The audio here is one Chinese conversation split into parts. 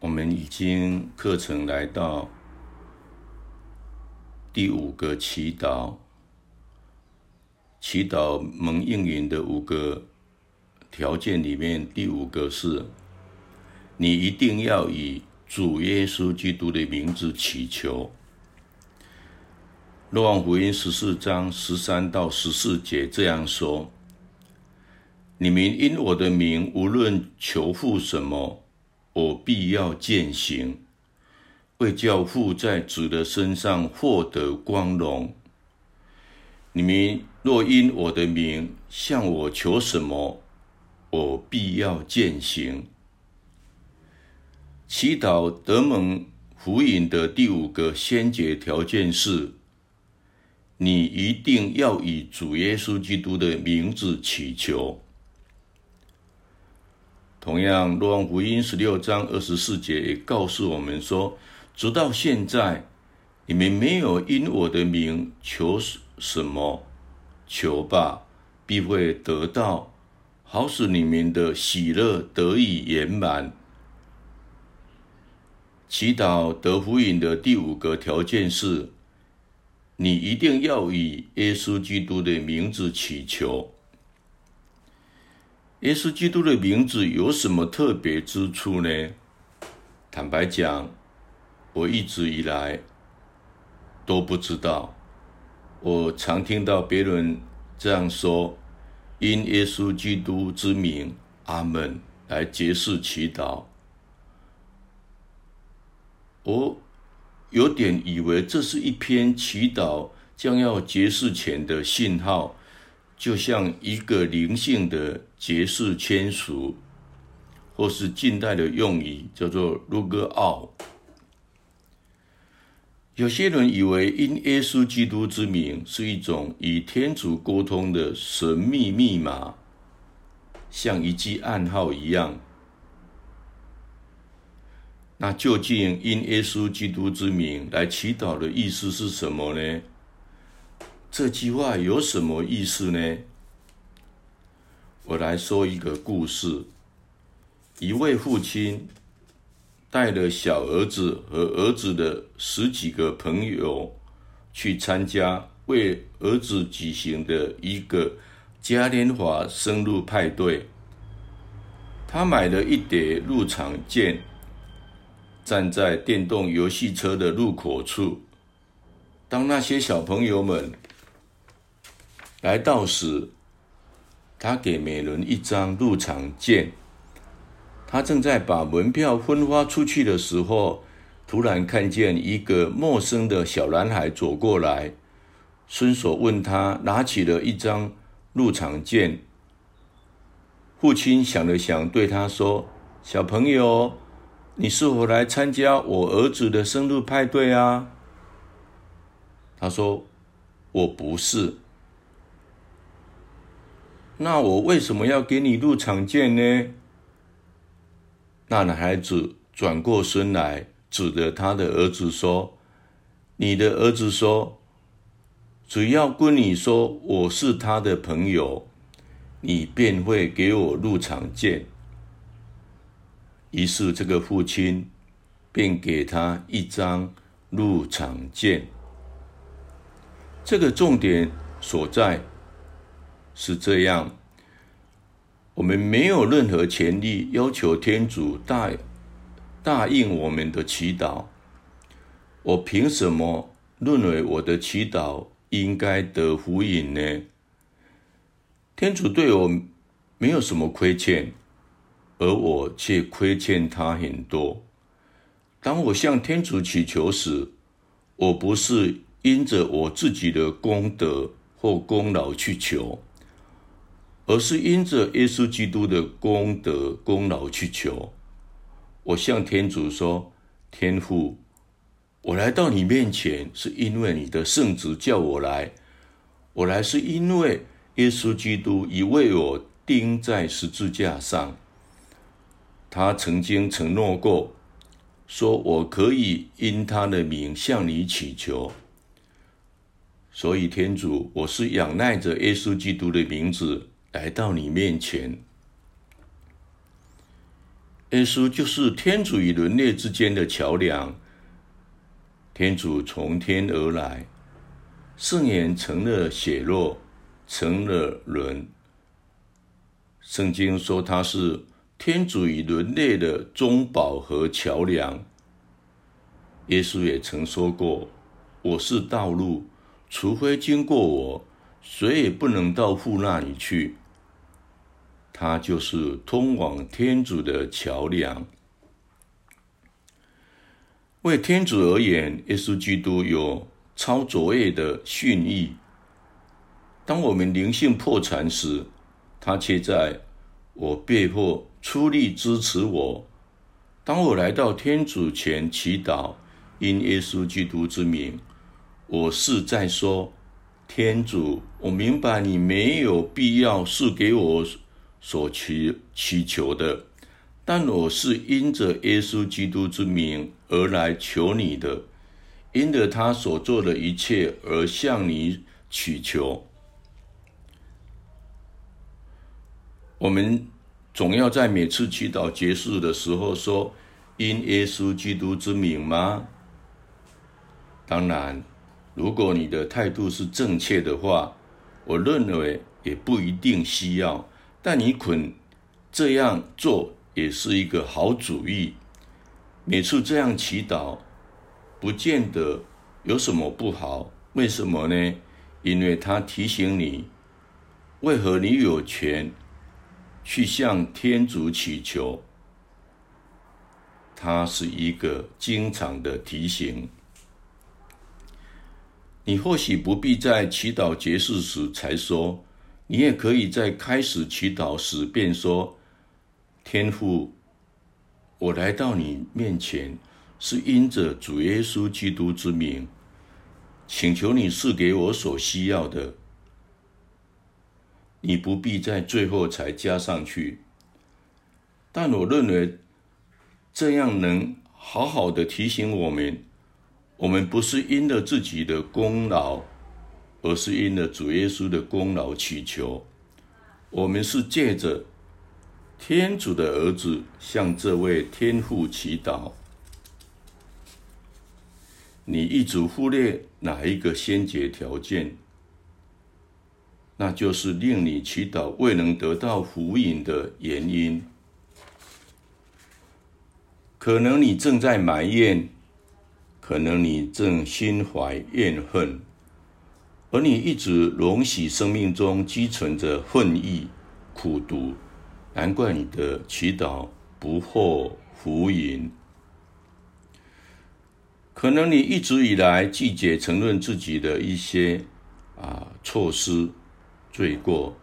我们已经课程来到第五个祈祷，祈祷蒙应允的五个条件里面，第五个是，你一定要以主耶稣基督的名字祈求。若望福音十四章十三到十四节这样说：你们因我的名无论求父什么，我必要践行，为教父在子的身上获得光荣。你们若因我的名向我求什么，我必要践行。祈祷得蒙福音的第五个先决条件是：你一定要以主耶稣基督的名字祈求。同样，《若望福音》十六章二十四节也告诉我们说：“直到现在，你们没有因我的名求什么，求吧，必会得到，好使你们的喜乐得以圆满。”祈祷得福音的第五个条件是：你一定要以耶稣基督的名字祈求。耶稣基督的名字有什么特别之处呢？坦白讲，我一直以来都不知道。我常听到别人这样说：“因耶稣基督之名，阿门。”来结束祈祷。我有点以为这是一篇祈祷将要结束前的信号。就像一个灵性的结束签署，或是近代的用语叫做 “log out”。有些人以为因耶稣基督之名是一种与天主沟通的神秘密码，像一记暗号一样。那究竟因耶稣基督之名来祈祷的意思是什么呢？这句话有什么意思呢？我来说一个故事。一位父亲带了小儿子和儿子的十几个朋友去参加为儿子举行的一个嘉年华生日派对。他买了一叠入场券，站在电动游戏车的入口处。当那些小朋友们来到时，他给每人一张入场券。他正在把门票分发出去的时候，突然看见一个陌生的小男孩走过来，伸手问他拿起了一张入场券。父亲想了想，对他说：“小朋友，你是否来参加我儿子的生日派对啊？”他说：“我不是。”那我为什么要给你入场券呢？那男孩子转过身来，指着他的儿子说：“你的儿子说，只要跟你说我是他的朋友，你便会给我入场券。”于是这个父亲便给他一张入场券。这个重点所在。是这样，我们没有任何权利要求天主答答应我们的祈祷。我凭什么认为我的祈祷应该得福音呢？天主对我没有什么亏欠，而我却亏欠他很多。当我向天主祈求时，我不是因着我自己的功德或功劳去求。而是因着耶稣基督的功德功劳去求。我向天主说：“天父，我来到你面前，是因为你的圣旨叫我来。我来是因为耶稣基督已为我钉在十字架上。他曾经承诺过，说我可以因他的名向你祈求。所以，天主，我是仰赖着耶稣基督的名字。”来到你面前，耶稣就是天主与人类之间的桥梁。天主从天而来，圣言成了血肉，成了人。圣经说他是天主与人类的中保和桥梁。耶稣也曾说过：“我是道路，除非经过我，谁也不能到父那里去。”他就是通往天主的桥梁。为天主而言，耶稣基督有超卓越的训义。当我们灵性破产时，他却在我被迫出力支持我。当我来到天主前祈祷，因耶稣基督之名，我是在说：天主，我明白你没有必要是给我所祈祈求的。但我是因着耶稣基督之名而来求你的，因着他所做的一切而向你祈求。我们总要在每次祈祷结束的时候说“因耶稣基督之名”吗？当然，如果你的态度是正确的话，我认为也不一定需要。但你肯这样做。也是一个好主意。每次这样祈祷，不见得有什么不好。为什么呢？因为他提醒你，为何你有权去向天主祈求。它是一个经常的提醒。你或许不必在祈祷结束时才说，你也可以在开始祈祷时便说。天父，我来到你面前，是因着主耶稣基督之名，请求你赐给我所需要的。你不必在最后才加上去，但我认为这样能好好的提醒我们：我们不是因着自己的功劳，而是因着主耶稣的功劳祈求。我们是借着。天主的儿子向这位天父祈祷，你一直忽略哪一个先决条件？那就是令你祈祷未能得到福音的原因。可能你正在埋怨，可能你正心怀怨恨，而你一直容许生命中积存着恨意、苦毒。难怪你的祈祷不获福音。可能你一直以来拒绝承认自己的一些啊错失、罪过，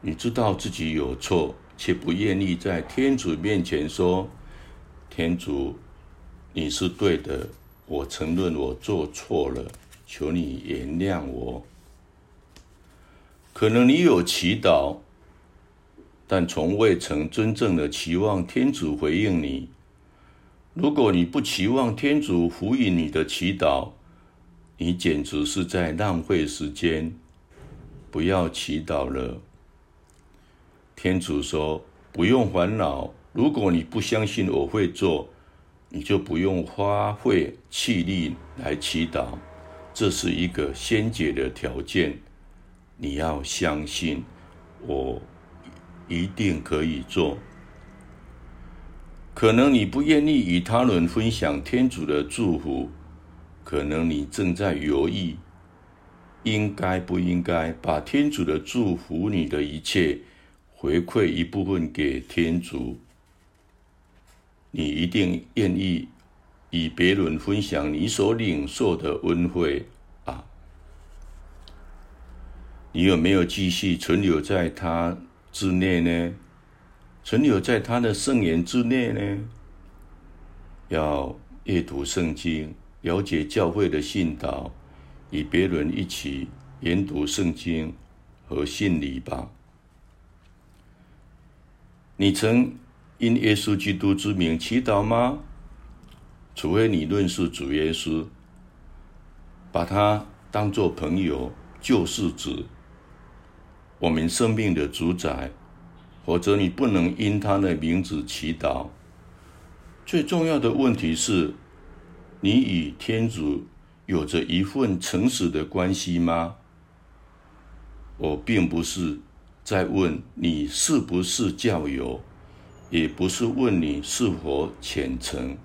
你知道自己有错，却不愿意在天主面前说：“天主，你是对的，我承认我做错了，求你原谅我。”可能你有祈祷。但从未曾真正的期望天主回应你。如果你不期望天主回应你的祈祷，你简直是在浪费时间。不要祈祷了。天主说：“不用烦恼。如果你不相信我会做，你就不用花费气力来祈祷。这是一个先决的条件。你要相信我。”一定可以做。可能你不愿意与他人分享天主的祝福，可能你正在犹豫，应该不应该把天主的祝福、你的一切回馈一部分给天主。你一定愿意与别人分享你所领受的恩惠啊！你有没有继续存留在他之内呢？存留在他的圣言之内呢？要阅读圣经，了解教会的信道，与别人一起研读圣经和信理吧。你曾因耶稣基督之名祈祷吗？除非你认识主耶稣，把他当作朋友、救世主。我们生命的主宰，否则你不能因他的名字祈祷。最重要的问题是：你与天主有着一份诚实的关系吗？我并不是在问你是不是教友，也不是问你是否虔诚，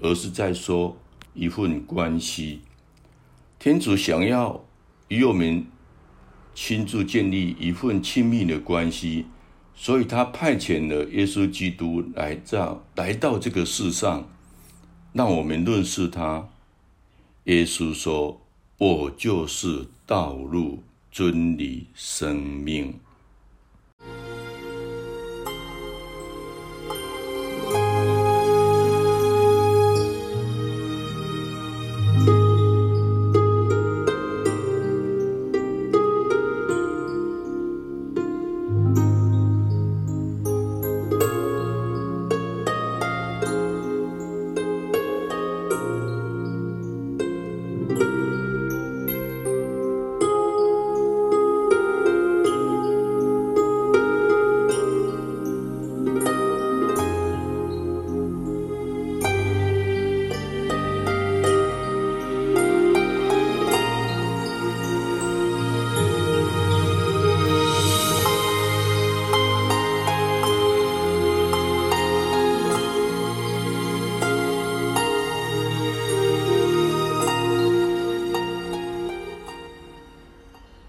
而是在说一份关系。天主想要与我们亲自建立一份亲密的关系，所以他派遣了耶稣基督来到来到这个世上，让我们认识他。耶稣说：“我就是道路、真理、生命。”